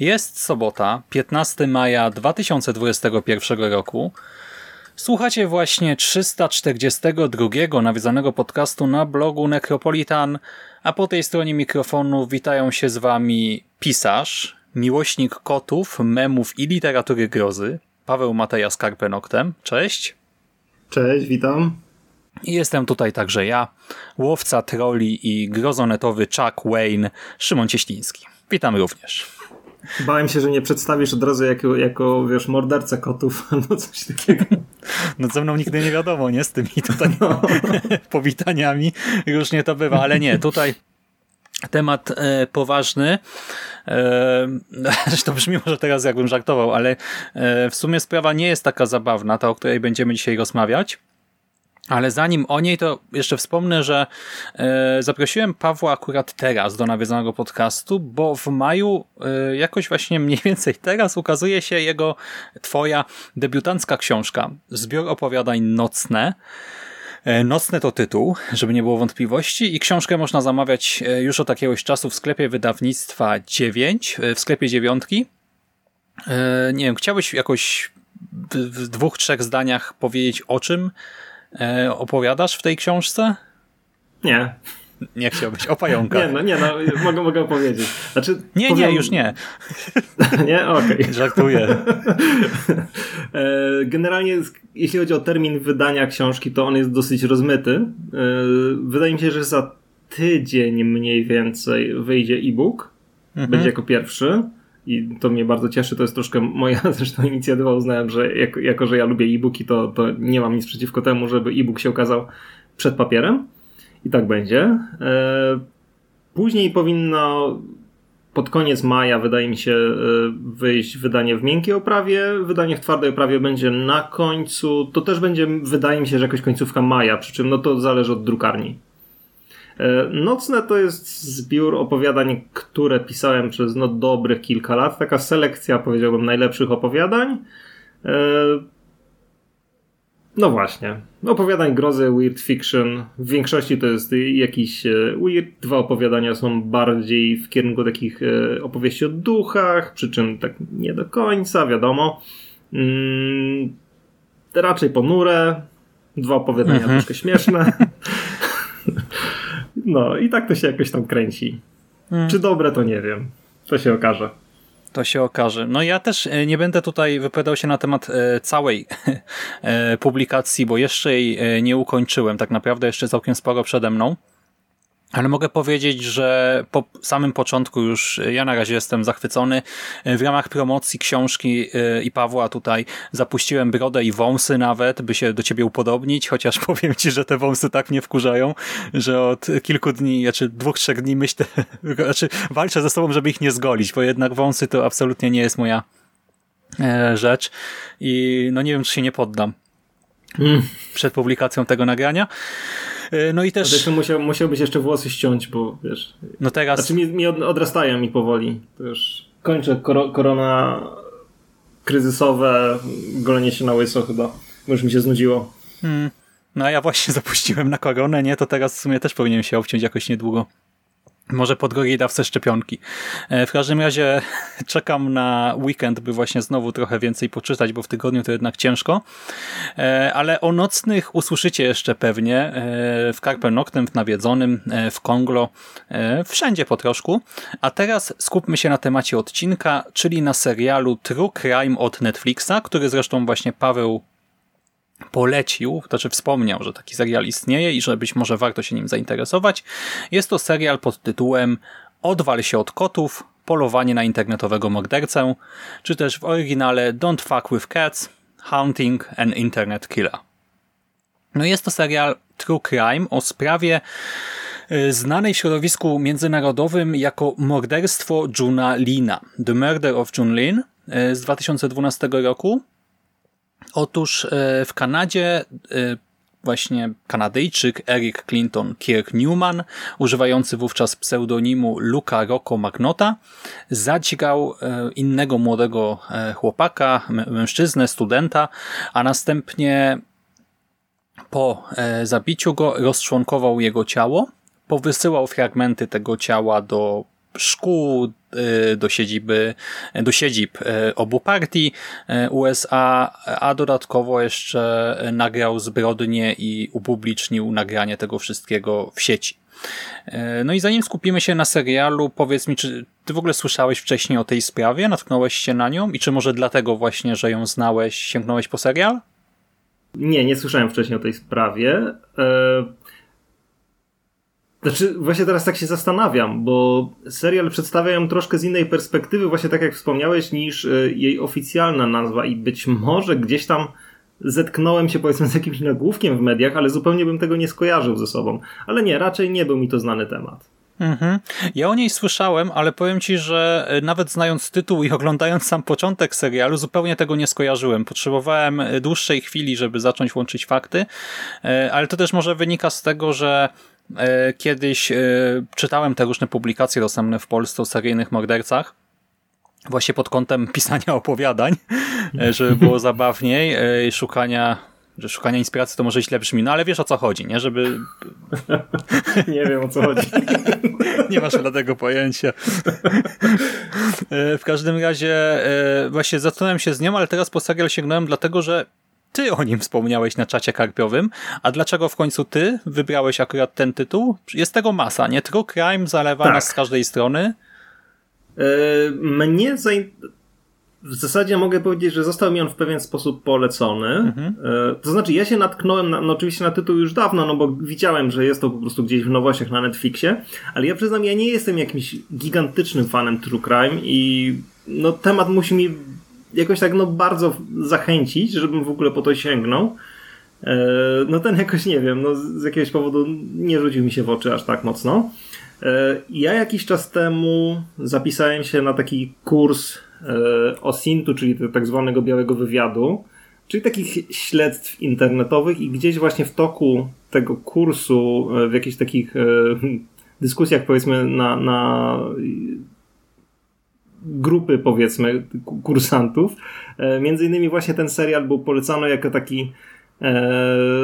Jest sobota, 15 maja 2021 roku. Słuchacie właśnie 342 nawiązanego podcastu na blogu Necropolitan, a po tej stronie mikrofonu witają się z wami pisarz, miłośnik kotów, memów i literatury grozy, Paweł Mateja z Karpenoktem. Cześć. Cześć, witam. I jestem tutaj także ja, łowca troli i grozonetowy Chuck Wayne, Szymon Cieśliński. Witam również. Bałem się, że nie przedstawisz od razu jako, jako wiesz, morderca kotów albo coś takiego. No ze mną nigdy nie wiadomo, nie? Z tymi tutaj no. powitaniami różnie to bywa, ale nie, tutaj temat e, poważny. E, zresztą brzmi może teraz jakbym żartował, ale e, w sumie sprawa nie jest taka zabawna, ta o której będziemy dzisiaj rozmawiać. Ale zanim o niej, to jeszcze wspomnę, że e, zaprosiłem Pawła akurat teraz do nawiedzonego podcastu, bo w maju e, jakoś właśnie mniej więcej teraz ukazuje się jego, twoja debiutancka książka, zbiór opowiadań nocne. E, nocne to tytuł, żeby nie było wątpliwości i książkę można zamawiać już od jakiegoś czasu w sklepie wydawnictwa 9, e, w sklepie dziewiątki. Nie wiem, chciałbyś jakoś w dwóch, trzech zdaniach powiedzieć o czym opowiadasz w tej książce? Nie. Nie chciałbyś, o pająkach. Nie, no, nie, no, mogę, mogę powiedzieć. Znaczy, nie, powiem... nie, już nie. nie? Okej. Okay. Żartuję. E, generalnie, jeśli chodzi o termin wydania książki, to on jest dosyć rozmyty. E, wydaje mi się, że za tydzień mniej więcej wyjdzie e-book. Mhm. Będzie jako pierwszy. I to mnie bardzo cieszy. To jest troszkę moja zresztą inicjatywa. Uznałem, że jako, jako że ja lubię e-booki, to, to nie mam nic przeciwko temu, żeby e-book się ukazał przed papierem. I tak będzie. E, później powinno pod koniec maja, wydaje mi się, wyjść wydanie w miękkiej oprawie. Wydanie w twardej oprawie będzie na końcu. To też będzie, wydaje mi się, że jakoś końcówka maja, przy czym no to zależy od drukarni. Nocne to jest zbiór opowiadań, które pisałem przez no dobrych kilka lat. Taka selekcja, powiedziałbym, najlepszych opowiadań. No właśnie. Opowiadań grozy, weird fiction. W większości to jest jakiś weird. Dwa opowiadania są bardziej w kierunku takich opowieści o duchach, przy czym tak nie do końca, wiadomo. Mm, raczej ponure. Dwa opowiadania mhm. troszkę śmieszne. No i tak to się jakoś tam kręci. Hmm. Czy dobre, to nie wiem. To się okaże. To się okaże. No ja też nie będę tutaj wypowiadał się na temat całej publikacji, bo jeszcze jej nie ukończyłem. Tak naprawdę jeszcze całkiem sporo przede mną. Ale mogę powiedzieć, że po samym początku już ja na razie jestem zachwycony. W ramach promocji książki i Pawła tutaj zapuściłem brodę i wąsy nawet, by się do ciebie upodobnić, chociaż powiem ci, że te wąsy tak mnie wkurzają, że od kilku dni, znaczy dwóch, trzech dni myślę, znaczy walczę ze sobą, żeby ich nie zgolić, bo jednak wąsy to absolutnie nie jest moja rzecz i no nie wiem, czy się nie poddam mm. przed publikacją tego nagrania. No i też... Zresztą musiał, musiałbyś jeszcze włosy ściąć, bo wiesz... No teraz... Znaczy mi, mi odrastają mi powoli. To już kończę kor korona kryzysowe, golenie się na łyso chyba, bo już mi się znudziło. Hmm. No a ja właśnie zapuściłem na koronę, nie? To teraz w sumie też powinienem się obciąć jakoś niedługo. Może po drogiej dawce szczepionki. E, w każdym razie czekam na weekend, by właśnie znowu trochę więcej poczytać, bo w tygodniu to jednak ciężko. E, ale o nocnych usłyszycie jeszcze pewnie e, w Carpe Noctem, w Nawiedzonym, w Konglo, wszędzie po troszku. A teraz skupmy się na temacie odcinka, czyli na serialu True Crime od Netflixa, który zresztą właśnie Paweł polecił, to znaczy wspomniał, że taki serial istnieje i że być może warto się nim zainteresować. Jest to serial pod tytułem Odwal się od kotów, polowanie na internetowego mordercę, czy też w oryginale Don't Fuck with Cats, Hunting an Internet Killer. No jest to serial True Crime o sprawie y, znanej w środowisku międzynarodowym jako morderstwo Juna Lina, The Murder of Jun Lin y, z 2012 roku, Otóż e, w Kanadzie e, właśnie Kanadyjczyk Eric Clinton Kirk Newman, używający wówczas pseudonimu Luca Rocco Magnota, zadźgał e, innego młodego chłopaka, mężczyznę, studenta, a następnie po zabiciu go rozczłonkował jego ciało, powysyłał fragmenty tego ciała do szkół, y, do siedziby, do siedzib y, obu partii y, USA, a dodatkowo jeszcze nagrał zbrodnie i upublicznił nagranie tego wszystkiego w sieci. No i zanim skupimy się na serialu, powiedz mi, czy ty w ogóle słyszałeś wcześniej o tej sprawie, natknąłeś się na nią i czy może dlatego właśnie, że ją znałeś, sięgnąłeś po serial? Nie, nie słyszałem wcześniej o tej sprawie. E, znaczy, właśnie teraz tak się zastanawiam, bo serial przedstawia ją troszkę z innej perspektywy, właśnie tak jak wspomniałeś, niż e, jej oficjalna nazwa i być może gdzieś tam zetknąłem się powiedzmy z jakimś nagłówkiem w mediach, ale zupełnie bym tego nie skojarzył ze sobą. Ale nie, raczej nie był mi to znany temat. Mhm. Ja o niej słyszałem, ale powiem ci, że e, nawet znając tytuł i oglądając sam początek serialu, zupełnie tego nie skojarzyłem. Potrzebowałem e, dłuższej chwili, żeby zacząć łączyć fakty, ale to też może wynika z tego, że kiedyś e, czytałem te różne publikacje dostępne w Polsce o seryjnych mordercach, właśnie pod kątem pisania opowiadań, e, żeby było zabawniej, szukania że szukania inspiracji to może źle brzmi, no ale wiesz o co chodzi, nie? Żeby... nie wiem o co chodzi. nie masz dlatego pojęcia. w każdym razie właśnie zatknąłem się z nią, ale teraz po serial sięgnąłem dlatego, że ty o nim wspomniałeś na czacie karpiowym, a dlaczego w końcu ty wybrałeś akurat ten tytuł? Jest tego masa, nie? True Crime zalewa tak. nas z każdej strony. Yy, mnie zain... w zasadzie mogę powiedzieć, że został mi on w pewien sposób polecony. Mhm. Yy, to znaczy, ja się natknąłem, na, no oczywiście na tytuł już dawno, no bo widziałem, że jest to po prostu gdzieś w nowościach na Netflixie, ale ja przyznam, ja nie jestem jakimś gigantycznym fanem True Crime i no, temat musi mi jakoś tak no bardzo zachęcić, żebym w ogóle po to sięgnął. E, no ten jakoś nie wiem, no z jakiegoś powodu nie rzucił mi się w oczy aż tak mocno. E, ja jakiś czas temu zapisałem się na taki kurs e, OSINT-u, czyli tak zwanego białego wywiadu, czyli takich śledztw internetowych i gdzieś właśnie w toku tego kursu, w jakichś takich dyskusjach powiedzmy na, na grupy, powiedzmy, kursantów. E, między innymi właśnie ten serial był polecany jako taki e,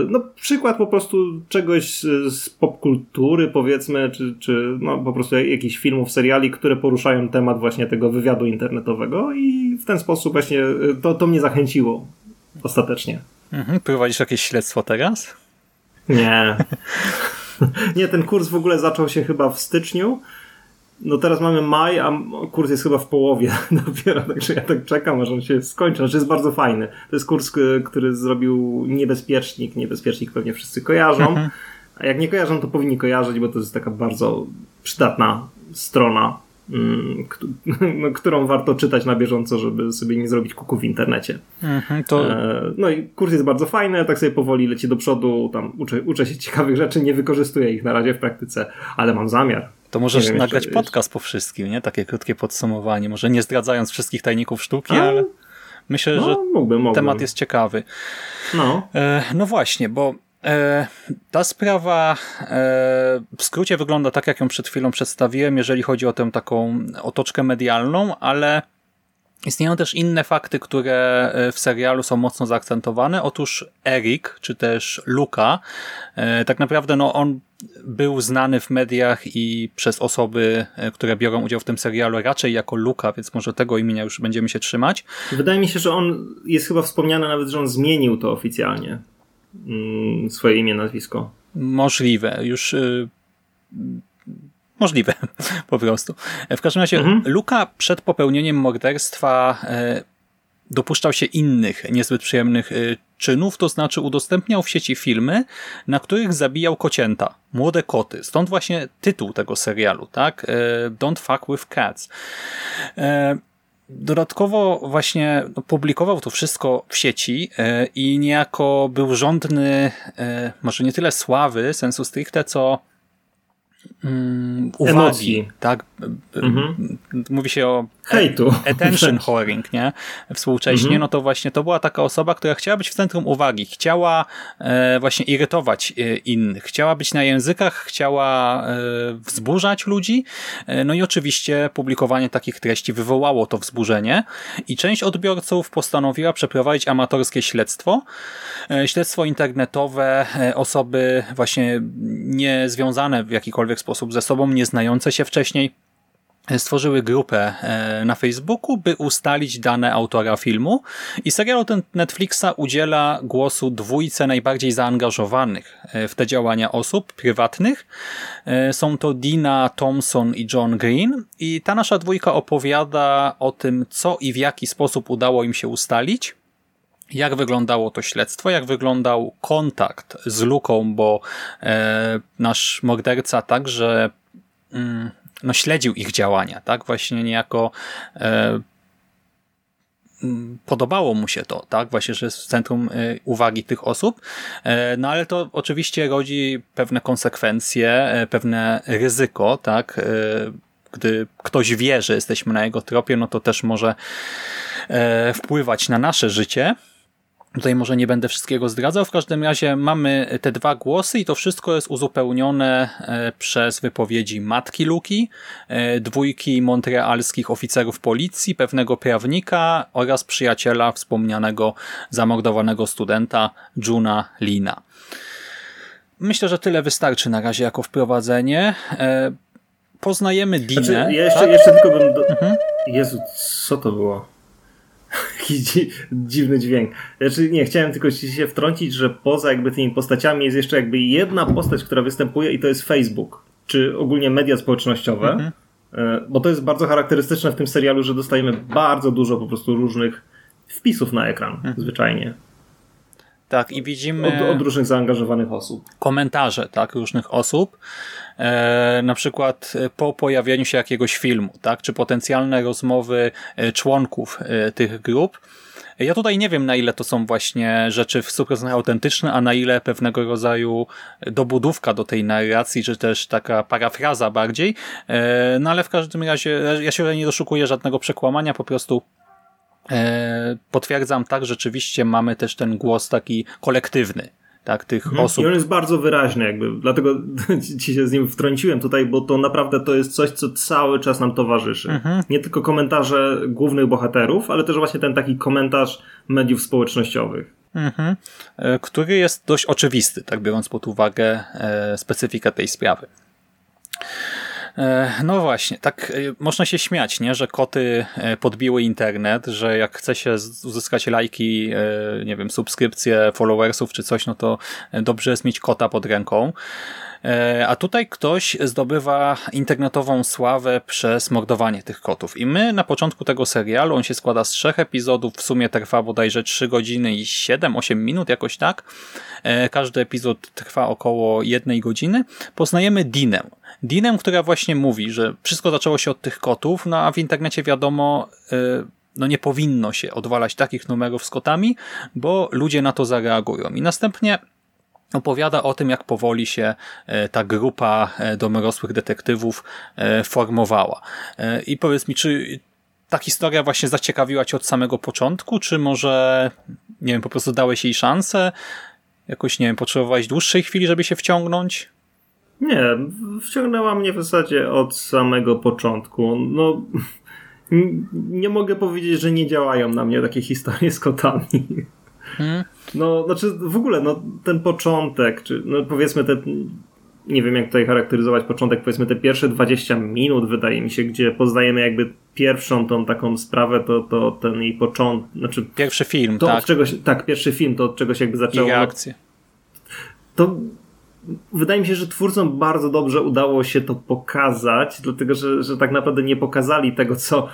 no, przykład po prostu czegoś z popkultury, powiedzmy, czy, czy no, po prostu jakichś filmów, seriali, które poruszają temat właśnie tego wywiadu internetowego i w ten sposób właśnie e, to, to mnie zachęciło ostatecznie. Mhm. Prowadzisz jakieś śledztwo teraz? Nie. Nie, ten kurs w ogóle zaczął się chyba w styczniu no teraz mamy maj, a kurs jest chyba w połowie dopiero, także ja tak czekam, aż on się skończy. Znaczy jest bardzo fajny. To jest kurs, który zrobił Niebezpiecznik. Niebezpiecznik pewnie wszyscy kojarzą. Mhm. A jak nie kojarzą, to powinni kojarzyć, bo to jest taka bardzo przydatna strona, mm, no, którą warto czytać na bieżąco, żeby sobie nie zrobić kuku w internecie. Mhm, to... E, no i kurs jest bardzo fajny, tak sobie powoli leci do przodu, tam uczę, uczę się ciekawych rzeczy, nie wykorzystuję ich na razie w praktyce, ale mam zamiar. To możesz wiem, nagrać podcast po wszystkim, nie? Takie krótkie podsumowanie. Może nie zdradzając wszystkich tajników sztuki, A? ale myślę, no, że mógłbym, mógłbym. temat jest ciekawy. No, e, no właśnie, bo e, ta sprawa e, w skrócie wygląda tak, jak ją przed chwilą przedstawiłem, jeżeli chodzi o tę taką otoczkę medialną, ale Istnieją też inne fakty, które e, w serialu są mocno zaakcentowane. Otóż Eric, czy też Luka, e, tak naprawdę no, on był znany w mediach i przez osoby, e, które biorą udział w tym serialu raczej jako Luka, więc może tego imienia już będziemy się trzymać. Wydaje mi się, że on jest chyba wspomniane nawet, że on zmienił to oficjalnie. Mm, swoje imię, nazwisko. Możliwe. Już Możliwe, po prostu. W każdym razie mhm. Luka przed popełnieniem morderstwa e, dopuszczał się innych niezbyt przyjemnych e, czynów, to znaczy udostępniał w sieci filmy, na których zabijał kocięta, młode koty. Stąd właśnie tytuł tego serialu, tak? E, Don't fuck with cats. Dodatkowo właśnie no, publikował to wszystko w sieci i niejako był rządny, może nie tyle sławy, sensu stricte, co uwagi, Emocji. tak? Mhm. Mówi się o hejtu. Attention whoring, nie? Współcześnie, mhm. no to właśnie to była taka osoba, która chciała być w centrum uwagi, chciała e, właśnie irytować e, innych, chciała być na językach, chciała e, wzburzać ludzi, e, no i oczywiście publikowanie takich treści wywołało to wzburzenie. I część odbiorców postanowiła przeprowadzić amatorskie śledztwo, e, śledztwo internetowe, e, osoby właśnie niezwiązane w jakikolwiek sposób ze sobą, nie znające się wcześniej, stworzyły grupę e, na Facebooku, by ustalić dane autora filmu. I serial ten Netflixa udziela głosu dwójce najbardziej zaangażowanych e, w te działania osób prywatnych. E, są to Dina Thompson i John Green. I ta nasza dwójka opowiada o tym, co i w jaki sposób udało im się ustalić, jak wyglądało to śledztwo, jak wyglądał kontakt z Luką, bo e, nasz morderca także mm, no, śledził ich działania, tak? Właśnie niejako e, podobało mu się to, tak? Właśnie, że jest w centrum e, uwagi tych osób. E, no ale to oczywiście rodzi pewne konsekwencje, e, pewne ryzyko, tak? Gdy ktoś wie, że jesteśmy na jego tropie, no to też może wpływać na nasze życie. Tutaj może nie będę wszystkiego zdradzał, w każdym razie mamy te dwa głosy i to wszystko jest uzupełnione e, przez wypowiedzi matki Luki, e, dwójki montrealskich oficerów policji, pewnego prawnika oraz przyjaciela wspomnianego zamordowanego studenta Juna Lina. Myślę, że tyle wystarczy na razie jako wprowadzenie. E, poznajemy Dinę. Znaczy, ja jeszcze, tak? jeszcze tylko bym... Do... Mhm. Jezu, co to było? Jakiś dzi dziwny dźwięk. Znaczy, nie, chciałem tylko się wtrącić, że poza jakby tymi postaciami jest jeszcze jakby jedna postać, która występuje i to jest Facebook, czy ogólnie media społecznościowe, mhm. E, bo to jest bardzo charakterystyczne w tym serialu, że dostajemy bardzo dużo po prostu różnych wpisów na ekran, mhm. zwyczajnie. Tak, i widzimy. Od, od, różnych zaangażowanych osób. Komentarze, tak, różnych osób. E, na przykład e, po pojawieniu się jakiegoś filmu, tak, czy potencjalne rozmowy e, członków e, tych grup. Ja tutaj nie wiem, na ile to są właśnie rzeczy w 100% autentyczne, a na ile pewnego rodzaju dobudówka do tej narracji, czy też taka parafraza bardziej. No ale w każdym razie ja się nie doszukuję żadnego przekłamania, po prostu potwierdzam tak, rzeczywiście mamy też ten głos taki kolektywny, tak, tych mhm. osób. I on jest bardzo wyraźny, jakby, dlatego ci się z nim wtrąciłem tutaj, bo to naprawdę to jest coś, co cały czas nam towarzyszy. Mhm. Nie tylko komentarze głównych bohaterów, ale też właśnie ten taki komentarz mediów społecznościowych. Mhm. E, który jest dość oczywisty, tak biorąc pod uwagę e, specyfikę tej sprawy. E, no właśnie, tak e, można się śmiać, nie? że koty e, podbiły internet, że jak chce się uzyskać lajki, nie wiem, subskrypcje, followersów czy coś, no to dobrze jest mieć kota pod ręką. A tutaj ktoś zdobywa internetową sławę przez mordowanie tych kotów. I my na początku tego serialu, on się składa z trzech epizodów, w sumie trwa bodajże 3 godziny i 7-8 minut, jakoś tak. Każdy epizod trwa około jednej godziny. Poznajemy Dinę. Dinem, która właśnie mówi, że wszystko zaczęło się od tych kotów, no a w internecie wiadomo, y, no nie powinno się odwalać takich numerów z kotami, bo ludzie na to zareagują. I następnie opowiada o tym, jak powoli się y, ta grupa y, domorosłych detektywów formowała. I powiedz mi, czy ta historia właśnie zaciekawiła cię od samego początku, czy może, nie wiem, po prostu dałeś jej szansę? Jakoś, nie wiem, potrzebowałeś dłuższej chwili, żeby się wciągnąć? Nie, wciągnęła mnie w zasadzie od samego początku. No, nie mogę powiedzieć, że nie działają na mnie takie historie z kotami. Hmm? No, znaczy w ogóle, no, ten początek, czy no, powiedzmy te, nie wiem jak tutaj charakteryzować początek, powiedzmy te pierwsze 20 minut wydaje mi się, gdzie poznajemy jakby pierwszą tą taką sprawę, to, to ten jej początek, znaczy... Pierwszy film, to tak. Od czegoś, tak, pierwszy film, to od czegoś jakby zaczęło. I reakcje. To wydaje mi się, że twórcom bardzo dobrze udało się to pokazać, dlatego że, że tak naprawdę nie pokazali tego, co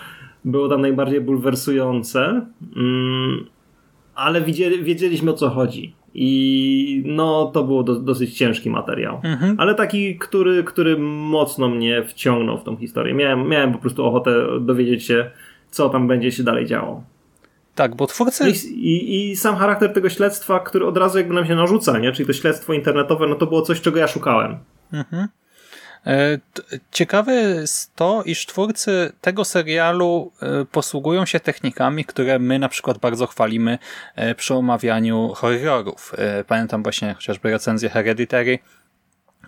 było tam najbardziej bulwersujące, mm, ale wiedzieli, wiedzieliśmy o co chodzi. I no, to było do, dosyć ciężki materiał. Mhm. Ale taki, który, który mocno mnie wciągnął w tą historię. Miałem, miałem po prostu ochotę dowiedzieć się, co tam będzie się dalej działo. Tak, bo twórcy... I, i, I, sam charakter tego śledztwa, który od razu jakby nam się narzuca, nie? czyli to śledztwo internetowe, no to było coś, czego ja szukałem. Mhm. E, ciekawe jest to, iż twórcy tego serialu e, posługują się technikami, które my na przykład bardzo chwalimy e, przy omawianiu horrorów. Pamiętam właśnie chociażby recenzję Hereditary,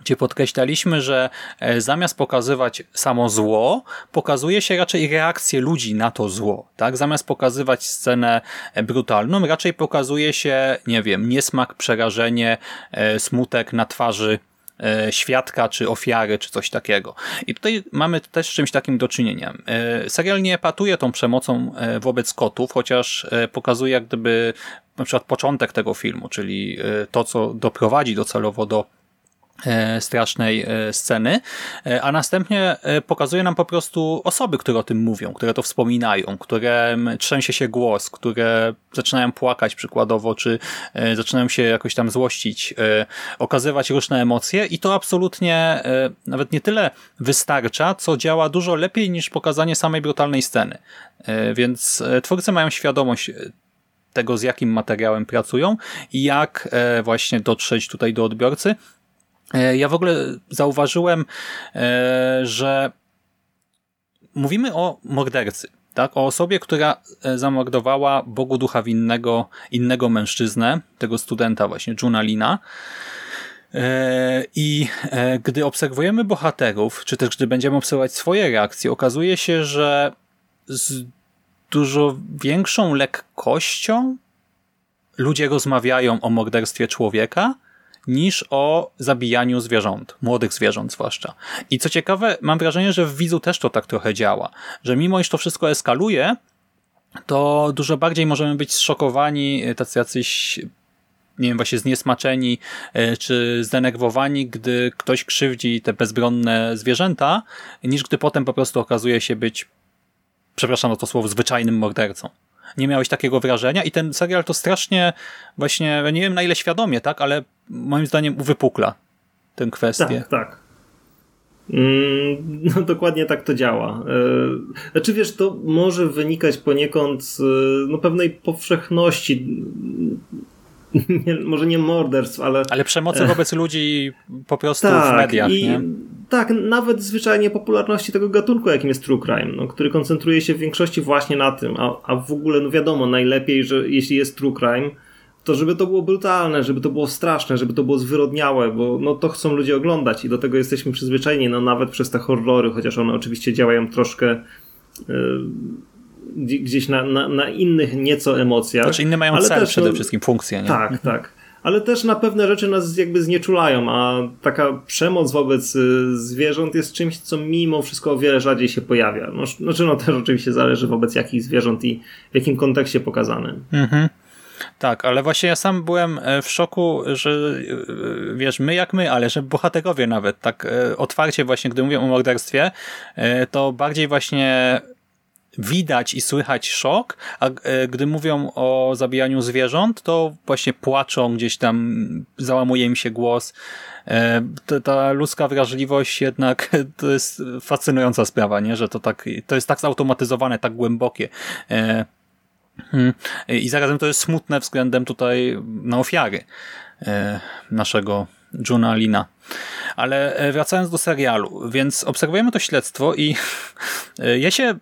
gdzie podkreślaliśmy, że zamiast pokazywać samo zło, pokazuje się raczej reakcję ludzi na to zło. Tak? Zamiast pokazywać scenę brutalną, raczej pokazuje się, nie wiem, niesmak, przerażenie, smutek na twarzy E, świadka, czy ofiary, czy coś takiego. I tutaj mamy też z czymś takim do czynienia. E, serial nie epatuje tą przemocą e, wobec kotów, chociaż pokazuje jak gdyby na przykład początek tego filmu, czyli to, co doprowadzi docelowo do E, strasznej e, sceny, e, a następnie pokazuje nam po prostu osoby, które o tym mówią, które to wspominają, które trzęsie się głos, które zaczynają płakać przykładowo, czy zaczynają się jakoś tam złościć, okazywać różne emocje i to absolutnie nawet nie tyle wystarcza, co działa dużo lepiej niż pokazanie samej brutalnej sceny. Więc twórcy mają świadomość tego, z jakim materiałem pracują i jak właśnie dotrzeć tutaj do odbiorcy, E, ja w ogóle zauważyłem, e, że mówimy o mordercy, tak? o osobie, która e, zamordowała Bogu ducha winnego innego mężczyznę, tego studenta właśnie, Junalina. I gdy obserwujemy bohaterów, czy też gdy będziemy obserwować swoje reakcje, okazuje się, że z dużo większą lekkością ludzie rozmawiają o morderstwie człowieka, niż o zabijaniu zwierząt, młodych zwierząt zwłaszcza. I co ciekawe, mam wrażenie, że w widzu też to tak trochę działa, że mimo iż to wszystko eskaluje, to dużo bardziej możemy być zszokowani, e, tacy jacyś nie wiem, właśnie zniesmaczeni e, czy zdenerwowani, gdy ktoś krzywdzi te bezbronne zwierzęta, niż gdy potem po prostu okazuje się być, przepraszam za to słowo, zwyczajnym mordercą nie miałeś takiego wrażenia i ten serial to strasznie właśnie, nie wiem na ile świadomie, tak, ale moim zdaniem uwypukla tę kwestię. Tak, tak. Mm, no dokładnie tak to działa. E, znaczy wiesz, to może wynikać poniekąd z no, pewnej powszechności nie, może nie morderstw, ale... Ale przemocy wobec ludzi po prostu tak, w mediach, i, nie? Tak, nawet zwyczajnie popularności tego gatunku, jakim jest true crime, no, który koncentruje się w większości właśnie na tym, a, a w ogóle, no wiadomo, najlepiej, że jeśli jest true crime, to żeby to było brutalne, żeby to było straszne, żeby to było zwyrodniałe, bo no to chcą ludzie oglądać i do tego jesteśmy przyzwyczajeni, no nawet przez te horrory, chociaż one oczywiście działają troszkę... Yy, gdzieś na, na, na, innych nieco emocjach. Znaczy inne mają cel też, przede no, wszystkim, funkcję. Nie? Tak, mhm. tak. Ale też na pewne rzeczy nas jakby znieczulają, a taka przemoc wobec y, zwierząt jest czymś, co mimo wszystko o wiele rzadziej się pojawia. No, znaczy no też oczywiście zależy wobec jakich zwierząt i w jakim kontekście pokazanym. Mhm. Tak, ale właśnie ja sam byłem e, w szoku, że e, wiesz, my jak my, ale że bohaterowie nawet tak e, otwarcie właśnie, gdy mówią o morderstwie, to bardziej właśnie widać i słychać szok, a gdy mówią o zabijaniu zwierząt, to właśnie płaczą gdzieś tam, załamuje im się głos. Ta ludzka wrażliwość jednak to jest fascynująca sprawa, nie? że to tak, to jest tak zautomatyzowane, tak głębokie. E, hmm. I zarazem to jest smutne względem tutaj na ofiary naszego Juna. Ale wracając do serialu, więc obserwujemy to śledztwo i ja się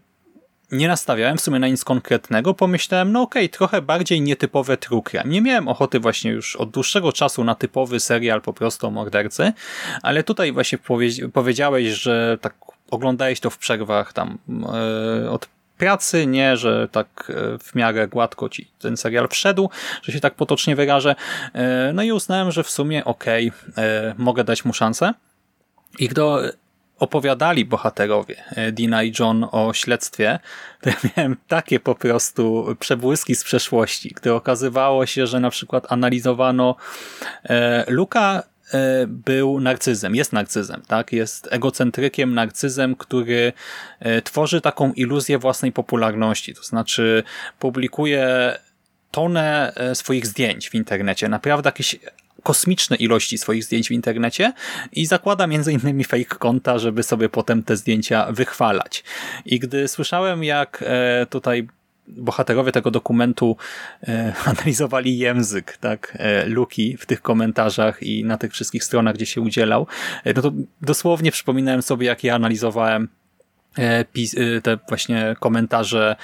nie nastawiałem w sumie na nic konkretnego, pomyślałem, no okej, okay, trochę bardziej nietypowe true. Nie miałem ochoty właśnie już od dłuższego czasu na typowy serial po prostu o mordercy, ale tutaj właśnie powiedziałeś, że tak oglądałeś to w przerwach tam e, od pracy, nie, że tak e, w miarę gładko ci ten serial wszedł, że się tak potocznie wyrażę. E, no i uznałem, że w sumie okej, okay, mogę dać mu szansę. I gdy opowiadali bohaterowie Dina i John o śledztwie, to ja miałem takie po prostu przebłyski z przeszłości, gdy okazywało się, że na przykład analizowano Luka E, był narcyzem, jest narcyzem, tak? Jest egocentrykiem, narcyzem, który e, tworzy taką iluzję własnej popularności, to znaczy publikuje tonę e, swoich zdjęć w internecie, naprawdę jakieś kosmiczne ilości swoich zdjęć w internecie i zakłada między innymi fake konta, żeby sobie potem te zdjęcia wychwalać. I gdy słyszałem, jak tutaj bohaterowie tego dokumentu e, analizowali język tak, e, Luki w tych komentarzach i na tych wszystkich stronach, gdzie się udzielał, e, no to dosłownie przypominałem sobie, jak ja analizowałem e, e, te właśnie komentarze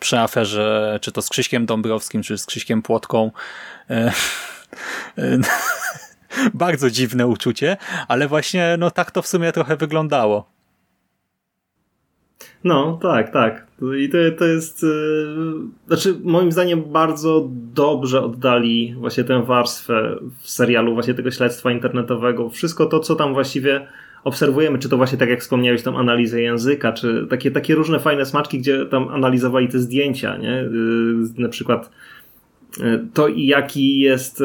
przy aferze, czy to z Krzyśkiem Dąbrowskim, czy z Krzyśkiem Płotką. Bardzo dziwne uczucie, ale właśnie no tak to w sumie trochę wyglądało. No, tak, tak. I to, to jest. Yy, znaczy, moim zdaniem, bardzo dobrze oddali właśnie tę warstwę w serialu, właśnie tego śledztwa internetowego. Wszystko to, co tam właściwie obserwujemy, czy to właśnie tak jak wspomniałeś, tam analizę języka, czy takie, takie różne fajne smaczki, gdzie tam analizowali te zdjęcia, nie? Yy, na przykład to jaki jest, e,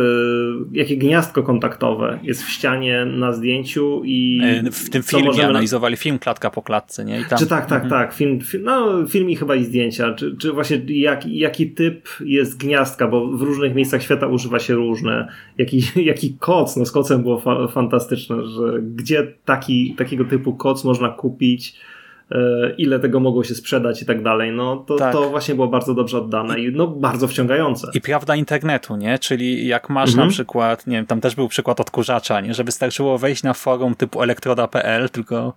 jakie gniazdko kontaktowe jest w ścianie na zdjęciu i e, w tym filmie możemy... analizowali film klatka po klatce, nie? I tam... Czy tak, tak, mhm. tak, film, film, no film i chyba i zdjęcia, czy, czy właśnie jak, jaki typ jest gniazdka, bo w różnych miejscach świata używa się różne, jaki, jaki koc, no z kocem było fa fantastyczne, że gdzie taki, takiego typu koc można kupić, E, ile tego mogło się sprzedać i tak dalej. No to, tak. to właśnie było bardzo dobrze oddane i no bardzo wciągające. I prawda internetu, nie? Czyli jak masz mhm. na przykład, nie wiem, tam też był przykład odkurzacza, nie? Że wystarczyło wejść na forum typu elektroda.pl, tylko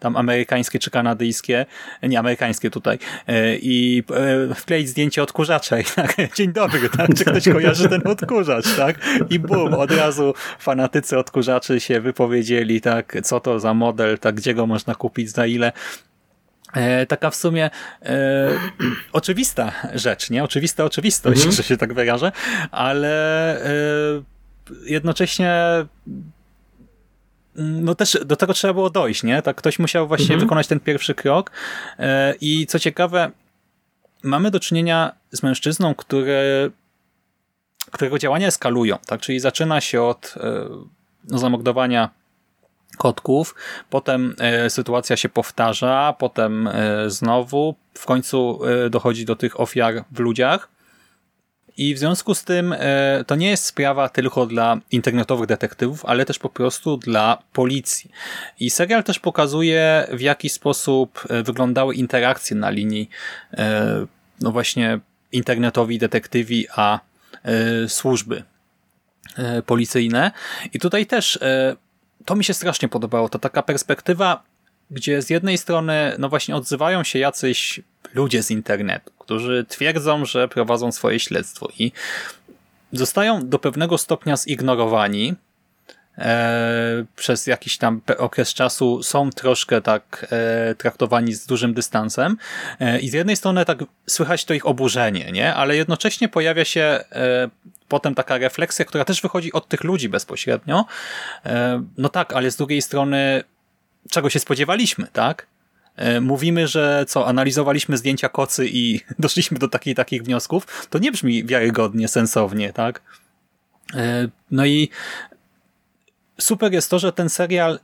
tam amerykańskie czy kanadyjskie, nie amerykańskie tutaj, e, i e, wkleić zdjęcie odkurzacza i tak, dzień dobry, tak? Czy ktoś kojarzy ten odkurzacz, tak? I bum, od razu fanatycy odkurzaczy się wypowiedzieli, tak? Co to za model, tak? Gdzie go można kupić, za ile? E, taka w sumie e, oczywista rzecz, nie? Oczywista oczywistość, mhm. że się tak wyrażę, ale e, jednocześnie mm, no też do tego trzeba było dojść, nie? Tak ktoś musiał właśnie mhm. wykonać ten pierwszy krok e, i co ciekawe, mamy do czynienia z mężczyzną, który, którego działania eskalują, tak? Czyli zaczyna się od e, no, zamordowania kotków, potem e, sytuacja się powtarza, potem e, znowu, w końcu e, dochodzi do tych ofiar w ludziach. I w związku z tym to nie jest sprawa tylko dla internetowych detektywów, ale też po prostu dla policji. I serial też pokazuje, w jaki sposób wyglądały interakcje na linii no właśnie internetowi detektywi, a służby policyjne. I tutaj też to mi się strasznie podobało. To taka perspektywa, gdzie z jednej strony, no właśnie odzywają się jacyś ludzie z internetu, którzy twierdzą, że prowadzą swoje śledztwo i zostają do pewnego stopnia zignorowani, e, przez jakiś tam okres czasu są troszkę tak e, traktowani z dużym dystansem e, i z jednej strony tak słychać to ich oburzenie, nie? ale jednocześnie pojawia się e, potem taka refleksja, która też wychodzi od tych ludzi bezpośrednio. E, no tak, ale z drugiej strony czego się spodziewaliśmy, tak? E, mówimy, że co, analizowaliśmy zdjęcia kocy i doszliśmy do takich takich wniosków, to nie brzmi wiarygodnie, sensownie, tak? E, no i super jest to, że ten serial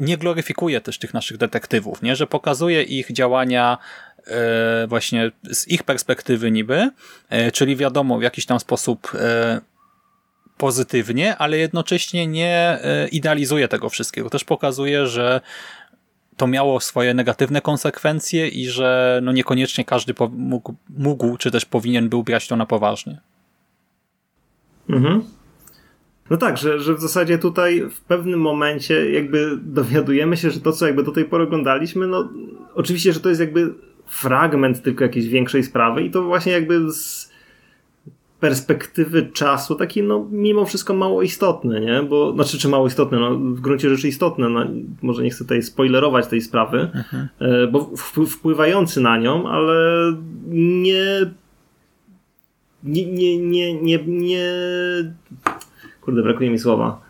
nie gloryfikuje też tych naszych detektywów, nie? że pokazuje ich działania E, właśnie z ich perspektywy niby, e, czyli wiadomo w jakiś tam sposób e, pozytywnie, ale jednocześnie nie idealizuje tego wszystkiego. Też pokazuje, że to miało swoje negatywne konsekwencje i że no niekoniecznie każdy mógł, mógł, czy też powinien był brać to na poważnie. Mhm. No tak, że, że w zasadzie tutaj w pewnym momencie jakby dowiadujemy się, że to, co jakby do tej pory oglądaliśmy, no oczywiście, że to jest jakby fragment tylko jakiejś większej sprawy i to właśnie jakby z, perspektywy czasu taki no mimo wszystko mało istotny, nie? Bo, znaczy czy mało istotny, no w gruncie rzeczy istotny, no, może nie chcę tutaj spoilerować tej sprawy, mhm. bo wpływający na nią, ale nie nie, nie, nie, nie, nie brakuje mi słowa.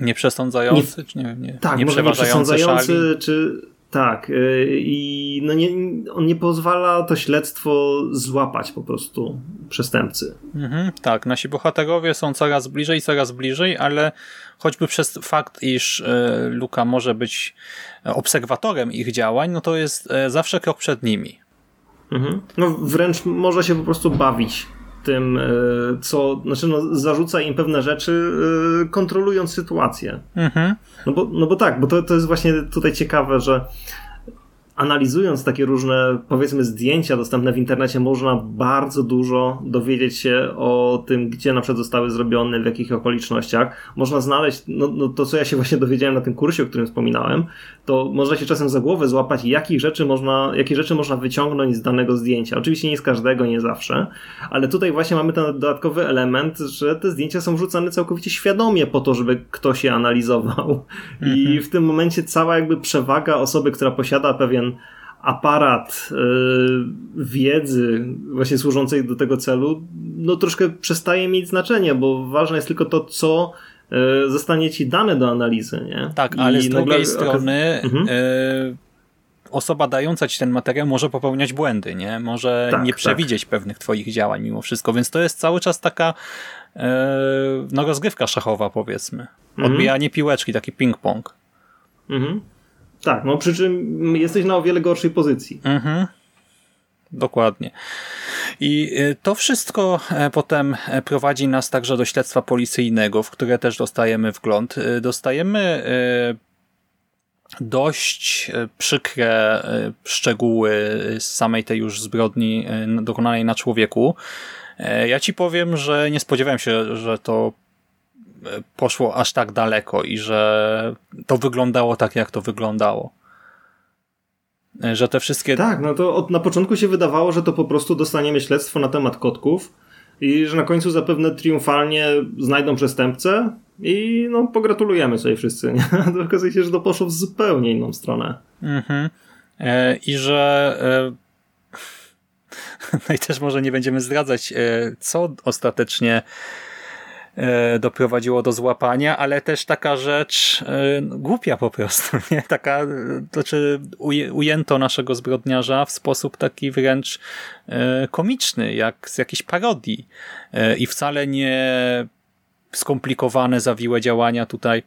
Nie przesądzający, nie, czy nie, nie, tak, nie może nie przesądzający, czy tak, y, i no nie, on nie pozwala to śledztwo złapać po prostu przestępcy. Mhm, tak, nasi bohaterowie są coraz bliżej, coraz bliżej, ale choćby przez fakt, iż y, Luka może być obserwatorem ich działań, no to jest y, zawsze krok przed nimi. Mhm. No wręcz może się po prostu bawić tym, co, znaczy no, zarzuca im pewne rzeczy, kontrolując sytuację. Mhm. No, bo, no bo tak, bo to, to jest właśnie tutaj ciekawe, że analizując takie różne, powiedzmy, zdjęcia dostępne w internecie, można bardzo dużo dowiedzieć się o tym, gdzie na przykład zostały zrobione, w jakich okolicznościach. Można znaleźć, no, no to co ja się właśnie dowiedziałem na tym kursie, o którym wspominałem, to można się czasem za głowę złapać, jakich rzeczy można, jakie rzeczy można wyciągnąć z danego zdjęcia. Oczywiście nie z każdego, nie zawsze, ale tutaj właśnie mamy ten dodatkowy element, że te zdjęcia są wrzucane całkowicie świadomie po to, żeby ktoś je analizował. Mhm. I w tym momencie cała jakby przewaga osoby, która posiada pewien aparat yy, wiedzy właśnie służącej do tego celu, no troszkę przestaje mieć znaczenie, bo ważne jest tylko to, co yy, zostanie ci dane do analizy, nie? Tak, ale I z drugiej strony mhm. yy, osoba dająca ci ten materiał może popełniać błędy, nie? Może tak, nie tak. przewidzieć tak. pewnych twoich działań mimo wszystko, więc to jest cały czas taka no rozgrywka szachowa powiedzmy. Mhm. Odbijanie piłeczki, taki ping-pong. Mhm. Tak, no przy czym jesteś na o wiele gorszej pozycji. Mhm. Dokładnie. I y, to wszystko e, potem e, prowadzi nas także do śledztwa policyjnego, w które też dostajemy wgląd. Dostajemy dość przykre szczegóły z samej tej już zbrodni dokonanej na człowieku. E, ja ci powiem, że nie spodziewałem się, że to poszło aż tak daleko i że to wyglądało tak, jak to wyglądało. Że te wszystkie. Tak, no to od, na początku się wydawało, że to po prostu dostaniemy śledztwo na temat kotków i że na końcu zapewne triumfalnie znajdą przestępcę i no pogratulujemy sobie wszyscy. Nie? Okazuje się, że to poszło w zupełnie inną stronę. Mhm. E, I że e, no i też może nie będziemy zdradzać, e, co ostatecznie E, doprowadziło do złapania, ale też taka rzecz e, głupia po prostu, nie? Taka, to znaczy ujęto naszego zbrodniarza w sposób taki wręcz e, komiczny, jak z jakiejś parodii i wcale nie skomplikowane, zawiłe działania tutaj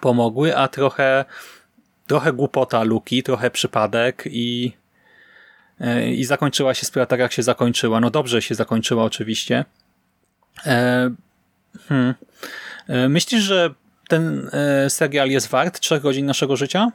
pomogły, a trochę trochę głupota Luki, trochę przypadek i i zakończyła się sprawa tak, jak się zakończyła. No dobrze się zakończyła oczywiście. Hmm. E, myślisz, że ten e, serial jest wart 3 godzin naszego życia?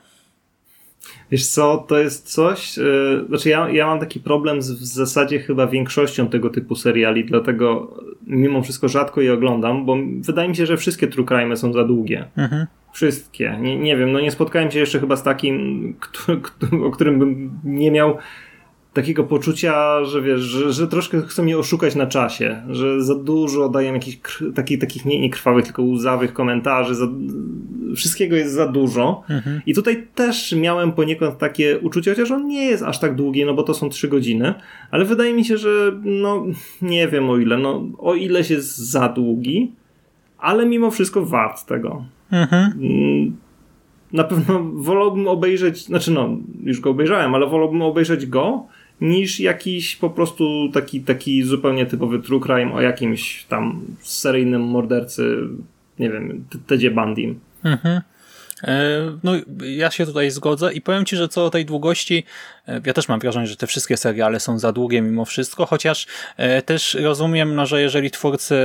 Wiesz co, to jest coś, yy, znaczy ja, ja mam taki problem z w zasadzie chyba większością tego typu seriali, dlatego mimo wszystko rzadko je oglądam, bo wydaje mi się, że wszystkie true crime są za długie. Mhm. Wszystkie. Nie, nie wiem, no nie spotkałem się jeszcze chyba z takim, który, o którym bym nie miał takiego poczucia, że wiesz, że, że troszkę chcą mnie oszukać na czasie, że za dużo dają jakichś takich, takich nie, nie krwawych, tylko łzawych komentarzy, za, wszystkiego jest za dużo. Mhm. I tutaj też miałem poniekąd takie uczucie, chociaż on nie jest aż tak długi, no bo to są trzy godziny, ale wydaje mi się, że no nie wiem o ile, no o ileś jest za długi, ale mimo wszystko wart tego. Mhm. Mm, na pewno wolałbym obejrzeć, znaczy no, już go obejrzałem, ale wolałbym obejrzeć go, niż jakiś po prostu taki, taki zupełnie typowy true crime o jakimś tam seryjnym mordercy, nie wiem, Tedzie Bandim. Mhm. E, no, ja się tutaj zgodzę i powiem Ci, że co do tej długości, e, ja też mam wrażenie, że te wszystkie seriale są za długie mimo wszystko, chociaż e, też rozumiem, no, że jeżeli twórcy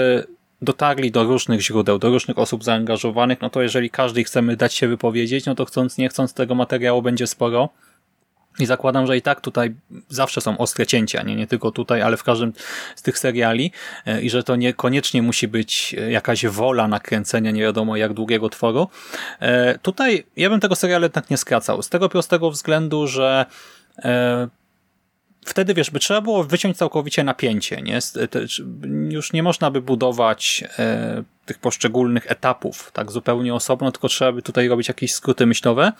dotarli do różnych źródeł, do różnych osób zaangażowanych, no to jeżeli każdy chcemy dać się wypowiedzieć, no to chcąc, nie chcąc tego materiału będzie sporo. I zakładam, że i tak tutaj zawsze są ostre cięcia, nie, nie tylko tutaj, ale w każdym z tych seriali e, i że to niekoniecznie musi być e, jakaś wola nakręcenia nie wiadomo jak długiego tworu. E, tutaj ja bym tego serialu jednak nie skracał, z tego prostego względu, że wtedy, wiesz, by trzeba było wyciąć całkowicie napięcie, nie? Już nie można by budować tych poszczególnych etapów tak zupełnie osobno, tylko trzeba by tutaj robić jakieś skróty myślowe.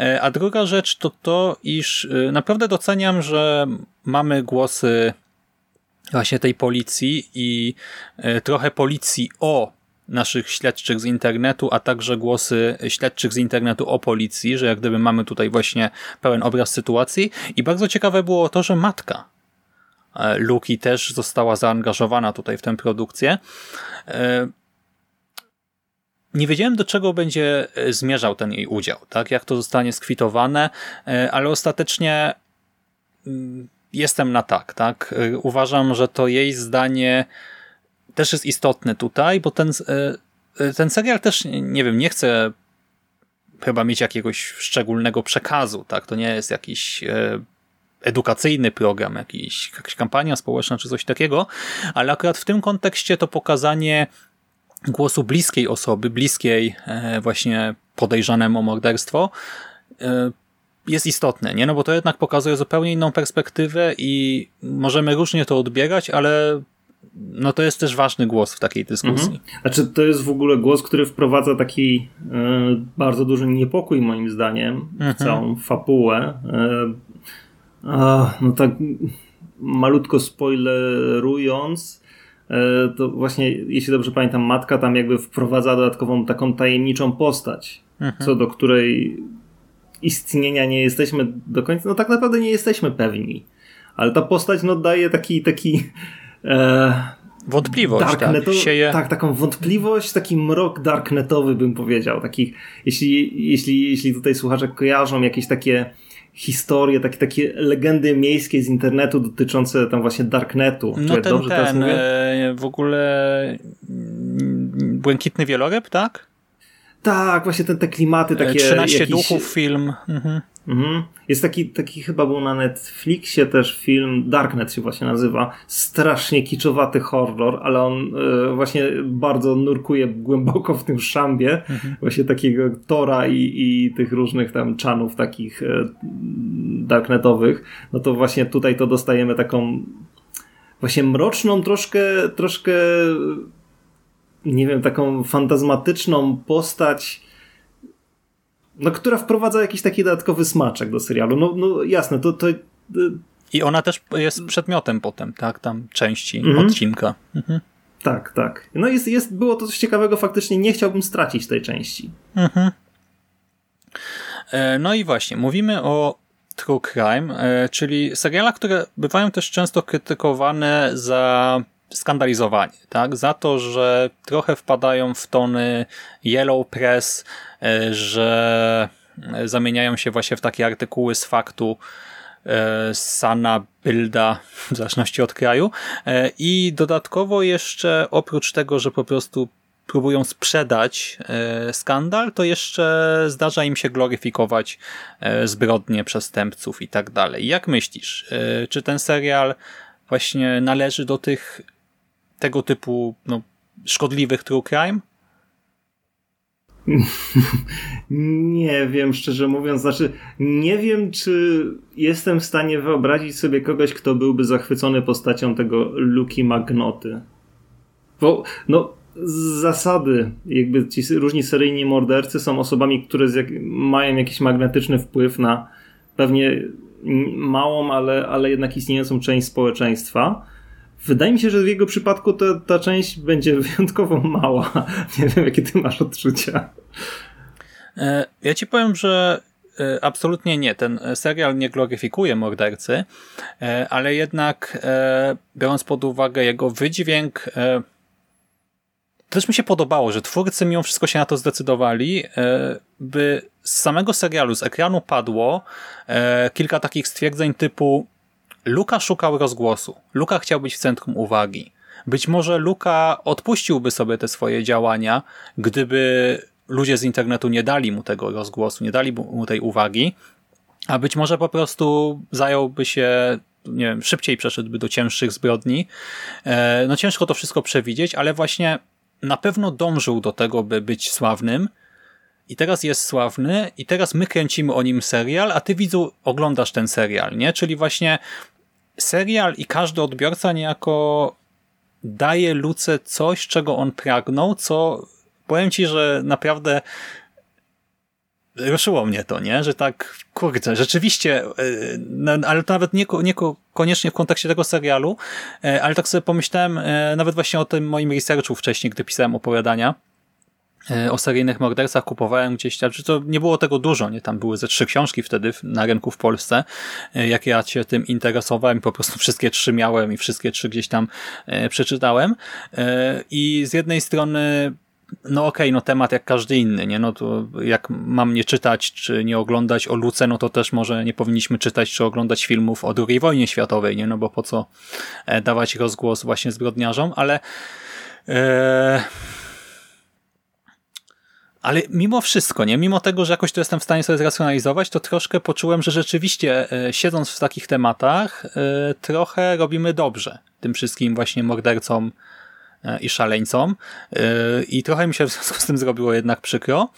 E, a druga rzecz to to, iż e, naprawdę doceniam, że mamy głosy właśnie tej policji i e, trochę policji o naszych śledczych z internetu, a także głosy śledczych z internetu o policji, że jak gdyby mamy tutaj właśnie pełen obraz sytuacji i bardzo ciekawe było to, że matka Luki też została zaangażowana tutaj w tę produkcję. E, nie wiedziałem, do czego będzie e, zmierzał ten jej udział, tak? jak to zostanie skwitowane, ale ostatecznie mm, jestem na tak. tak? Uważam, że to jej zdanie też jest istotny tutaj, bo ten, e, e, ten serial też, nie wiem, nie chce chyba mieć jakiegoś szczególnego przekazu, tak? To nie jest jakiś e, edukacyjny program, jakiś, jakaś kampania społeczna czy coś takiego, ale akurat w tym kontekście to pokazanie głosu bliskiej osoby, bliskiej właśnie podejrzanemu o morderstwo jest istotne, nie? No bo to jednak pokazuje zupełnie inną perspektywę i możemy różnie to odbierać, ale no to jest też ważny głos w takiej dyskusji. Mhm. Znaczy, to jest w ogóle głos, który wprowadza taki e, bardzo duży niepokój, moim zdaniem, mhm. w całą fabułę. E, no tak malutko spoilerując, e, to właśnie, jeśli dobrze pamiętam, matka tam jakby wprowadza dodatkową taką tajemniczą postać, mhm. co do której istnienia nie jesteśmy do końca, no tak naprawdę nie jesteśmy pewni. Ale ta postać no daje taki, taki E, Wątpliwość, darkneto, tak, sieje... tak, taką wątpliwość, taki mrok darknetowy bym powiedział. Taki, jeśli, jeśli, jeśli tutaj słuchacze kojarzą jakieś takie historie, takie, takie legendy miejskie z internetu dotyczące tam właśnie darknetu. No ten, dobrze ten, e, w ogóle mm, Błękitny Wieloryb, tak? Tak, właśnie te, te klimaty takie... 13 jakiś... duchów film. Mhm. Mhm. Jest taki, taki chyba był na Netflixie też film, Darknet się właśnie nazywa, strasznie kiczowaty horror, ale on e, właśnie bardzo nurkuje głęboko w tym szambie, mhm. właśnie takiego Tora i, i tych różnych tam czanów takich e, darknetowych, no to właśnie tutaj to dostajemy taką właśnie mroczną, troszkę, troszkę nie wiem, taką fantazmatyczną postać no, która wprowadza jakiś taki dodatkowy smaczek do serialu. No, no jasne, to, to... I ona też jest przedmiotem potem, tak, tam części mhm. odcinka. Mhm. Tak, tak. No jest, jest, było to coś ciekawego, faktycznie nie chciałbym stracić tej części. Mhm. E, no i właśnie, mówimy o True Crime, e, czyli serialach, które bywają też często krytykowane za skandalizowanie, tak? Za to, że trochę wpadają w tony yellow press, e, że zamieniają się właśnie w takie artykuły z faktu e, Sana, Bilda, w zależności od kraju. E, I dodatkowo jeszcze oprócz tego, że po prostu próbują sprzedać skandal, to jeszcze zdarza im się gloryfikować zbrodnie przestępców i tak dalej. Jak myślisz, czy ten serial właśnie należy do tych tego typu no, szkodliwych true crime? Nie wiem, szczerze mówiąc. Znaczy, nie wiem, czy jestem w stanie wyobrazić sobie kogoś, kto byłby zachwycony postacią tego Luki Magnoty. Bo, no, z zasady, jakby ci różni seryjni mordercy są osobami, które jak, mają jakiś magnetyczny wpływ na pewnie małą, ale, ale jednak istniejącą część społeczeństwa. Wydaje mi się, że w jego przypadku ta, ta część będzie wyjątkowo mała. Nie wiem, jakie ty masz odczucia. E, ja ci powiem, że e, absolutnie nie. Ten serial nie gloryfikuje mordercy, e, ale jednak biorąc pod uwagę jego wydźwięk, też mi się podobało, że twórcy mimo wszystko się na to zdecydowali, by z samego serialu, z ekranu padło kilka takich stwierdzeń typu Luka szukał rozgłosu. Luka chciał być w centrum uwagi. Być może Luka odpuściłby sobie te swoje działania, gdyby ludzie z internetu nie dali mu tego rozgłosu, nie dali mu tej uwagi, a być może po prostu zająłby się, nie wiem, szybciej przeszedłby do cięższych zbrodni. E, no ciężko to wszystko przewidzieć, ale właśnie na pewno dążył do tego, by być sławnym, i teraz jest sławny i teraz my kręcimy o nim serial, a ty widzu oglądasz ten serial, nie? Czyli właśnie serial i każdy odbiorca niejako daje Luce coś, czego on pragnął, co powiem ci, że naprawdę ruszyło mnie to, nie? Że tak, kurczę, rzeczywiście, e, no, ale to nawet nie, nie koniecznie w kontekście tego serialu, e, ale tak sobie pomyślałem e, nawet właśnie o tym moim researchu wcześniej, gdy pisałem opowiadania o seryjnych mordercach, kupowałem gdzieś, czy to nie było tego dużo, nie? Tam były ze trzy książki wtedy na rynku w Polsce, jak ja się tym interesowałem, po prostu wszystkie trzy miałem i wszystkie trzy gdzieś tam przeczytałem i z jednej strony no okej, okay, no temat jak każdy inny, nie? No to jak mam nie czytać, czy nie oglądać o Luce, no to też może nie powinniśmy czytać, czy oglądać filmów o II wojnie światowej, nie? No bo po co e, dawać rozgłos właśnie zbrodniarzom, ale e, ale mimo wszystko, nie? Mimo tego, że jakoś to jestem w stanie sobie zracjonalizować, to troszkę poczułem, że rzeczywiście e, siedząc w takich tematach, trochę robimy dobrze tym wszystkim właśnie mordercom E, i szaleńcom e, i trochę mi się w związku z tym zrobiło jednak przykro.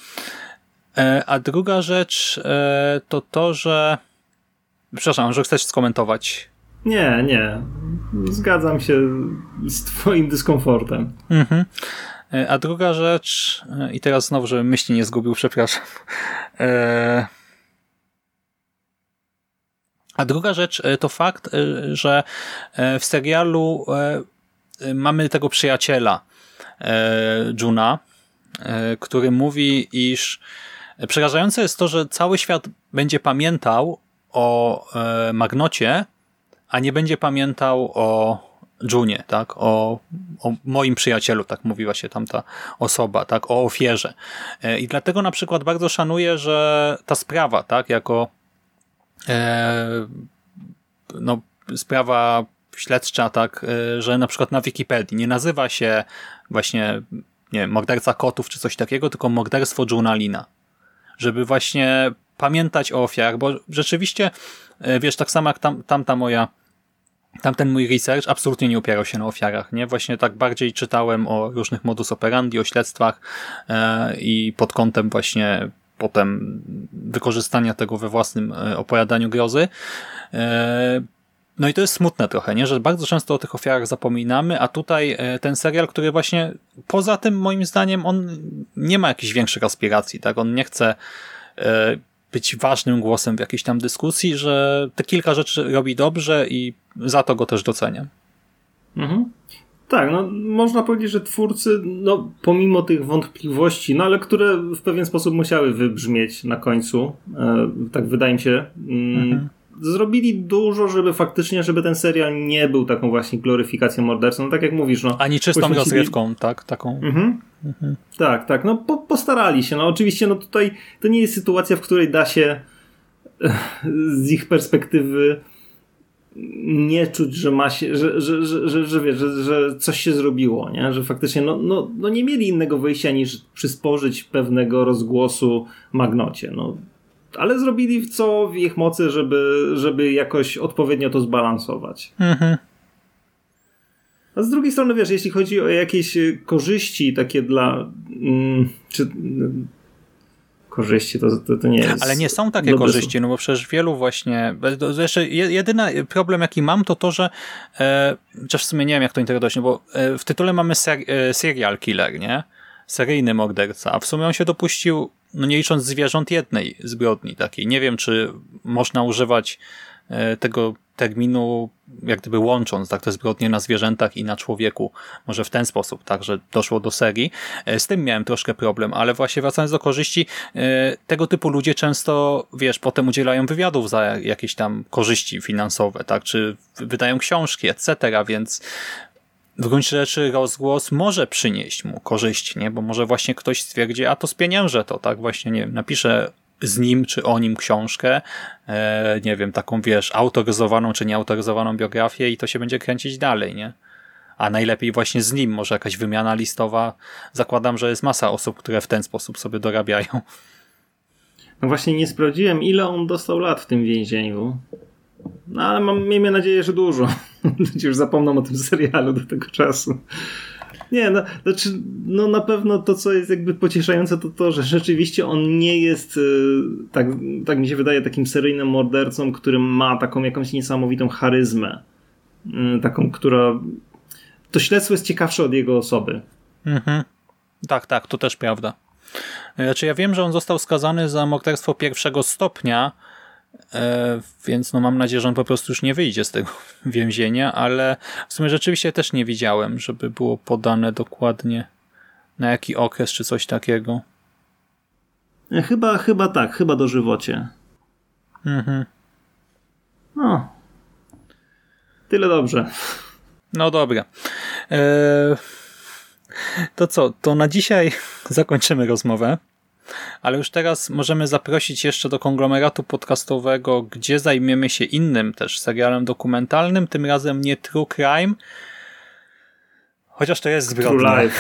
E, a druga rzecz to to, że przepraszam, że chcesz skomentować. Nie, nie. Zgadzam się z twoim dyskomfortem. Mhm. A druga rzecz, i teraz znowu, żebym myśli nie zgubił, przepraszam. A druga rzecz to fakt, że w serialu mamy tego przyjaciela e, Juna, e, który mówi, iż przerażające jest to, że cały świat będzie pamiętał o e, Magnocie, a nie będzie pamiętał o Junie, tak? O, o moim przyjacielu, tak mówiła się tamta osoba, tak? O ofierze. I dlatego na przykład bardzo szanuję, że ta sprawa, tak? Jako e, no, sprawa śledcza, tak, y, że na przykład na Wikipedii nie nazywa się właśnie, nie wiem, morderca kotów czy coś takiego, tylko morderstwo Journalina. Żeby właśnie pamiętać o ofiarach, bo rzeczywiście, y, wiesz, tak samo jak tam, tamta moja Tamten mój research absolutnie nie opierał się na ofiarach, nie? Właśnie tak bardziej czytałem o różnych modus operandi, o śledztwach e, i pod kątem właśnie potem wykorzystania tego we własnym e, opowiadaniu grozy. E, no i to jest smutne trochę, nie? że bardzo często o tych ofiarach zapominamy, a tutaj ten serial, który właśnie poza tym moim zdaniem on nie ma jakichś większych aspiracji, tak? On nie chce być ważnym głosem w jakiejś tam dyskusji, że te kilka rzeczy robi dobrze i za to go też doceniam. Mhm. Tak, no można powiedzieć, że twórcy, no pomimo tych wątpliwości, no ale które w pewien sposób musiały wybrzmieć na końcu, e, tak wydaje mi się, mm, mhm zrobili dużo, żeby faktycznie, żeby ten serial nie był taką właśnie gloryfikacją morderstwa. No tak jak mówisz, no. Ani czystą poświęcili... rozrywką, tak? Taką. Mhm. Mhm. Tak, tak. No po, postarali się. No oczywiście, no tutaj to nie jest sytuacja, w której da się z ich perspektywy nie czuć, że ma się, że, że, że, że, że, wiesz, że, że coś się zrobiło, nie? że faktycznie no, no, no nie mieli innego wyjścia niż przysporzyć pewnego rozgłosu Magnocie. No, ale zrobili co w ich mocy, żeby, żeby jakoś odpowiednio to zbalansować. Mhm. A z drugiej strony, wiesz, jeśli chodzi o jakieś korzyści takie dla. Mm, czy, korzyści, to, to, to, nie jest. Ale nie są takie korzyści, no bo przecież wielu właśnie. Jeszcze jedyny problem, jaki mam, to to, że. E, chociaż w sumie nie wiem, jak to interpretować, bo e, w tytule mamy ser, e, serial killer, nie? Seryjny morderca, a w sumie on się dopuścił no nie licząc zwierząt, jednej zbrodni takiej. Nie wiem, czy można używać e, tego terminu jak gdyby łącząc tak te zbrodnie na zwierzętach i na człowieku. Może w ten sposób, tak, że doszło do serii. E, z tym miałem troszkę problem, ale właśnie wracając do korzyści, e, tego typu ludzie często, wiesz, potem udzielają wywiadów za jakieś tam korzyści finansowe, tak, czy wydają książki, etc., więc w gruncie rzeczy rozgłos może przynieść mu korzyść, nie? Bo może właśnie ktoś stwierdzi, a to spieniężę to, tak? Właśnie, nie wiem, napiszę z nim czy o nim książkę, e, nie wiem, taką, wiesz, autoryzowaną czy nieautoryzowaną biografię i to się będzie kręcić dalej, nie? A najlepiej właśnie z nim, może jakaś wymiana listowa. Zakładam, że jest masa osób, które w ten sposób sobie dorabiają. No właśnie nie sprawdziłem, ile on dostał lat w tym więzieniu. No ale mam, miejmy nadzieję, że dużo. Ludzie już zapomną o tym serialu do tego czasu. Nie, no, znaczy, no na pewno to, co jest jakby pocieszające, to to, że rzeczywiście on nie jest, y, tak, tak mi się wydaje, takim seryjnym mordercą, który ma taką jakąś niesamowitą charyzmę. Y, taką, która... To śledztwo jest ciekawsze od jego osoby. Mhm. Tak, tak, to też prawda. Znaczy ja wiem, że on został skazany za morderstwo pierwszego stopnia, więc no mam nadzieję, że on po prostu już nie wyjdzie z tego więzienia, ale w sumie rzeczywiście też nie widziałem, żeby było podane dokładnie na jaki okres czy coś takiego. E, chyba, chyba tak, chyba dożywocie. Mhm. No. Tyle dobrze. No dobra. Eee, to co, to na dzisiaj zakończymy rozmowę, ale już teraz możemy zaprosić jeszcze do konglomeratu podcastowego, gdzie zajmiemy się innym też serialem dokumentalnym, tym razem nie True Crime, chociaż to jest zbrodnia.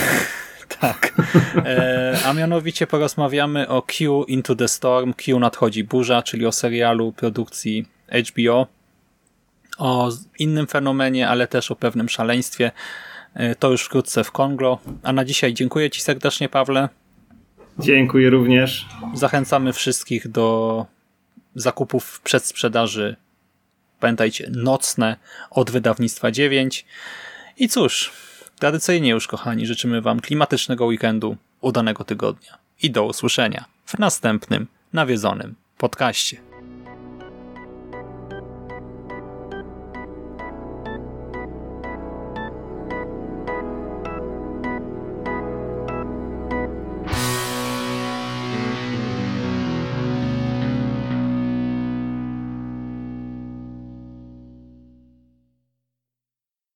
Tak. E, a mianowicie porozmawiamy o Q Into the Storm, Q Nadchodzi Burza, czyli o serialu produkcji HBO, o innym fenomenie, ale też o pewnym szaleństwie. E, to już wkrótce w Konglo. A na dzisiaj dziękuję Ci serdecznie, Pawle. Dziękuję również. Zachęcamy wszystkich do zakupów w przedsprzedaży. Pamiętajcie, nocne od wydawnictwa 9. I cóż, tradycyjnie już, kochani, życzymy Wam klimatycznego weekendu, udanego tygodnia i do usłyszenia w następnym nawiedzonym podcaście.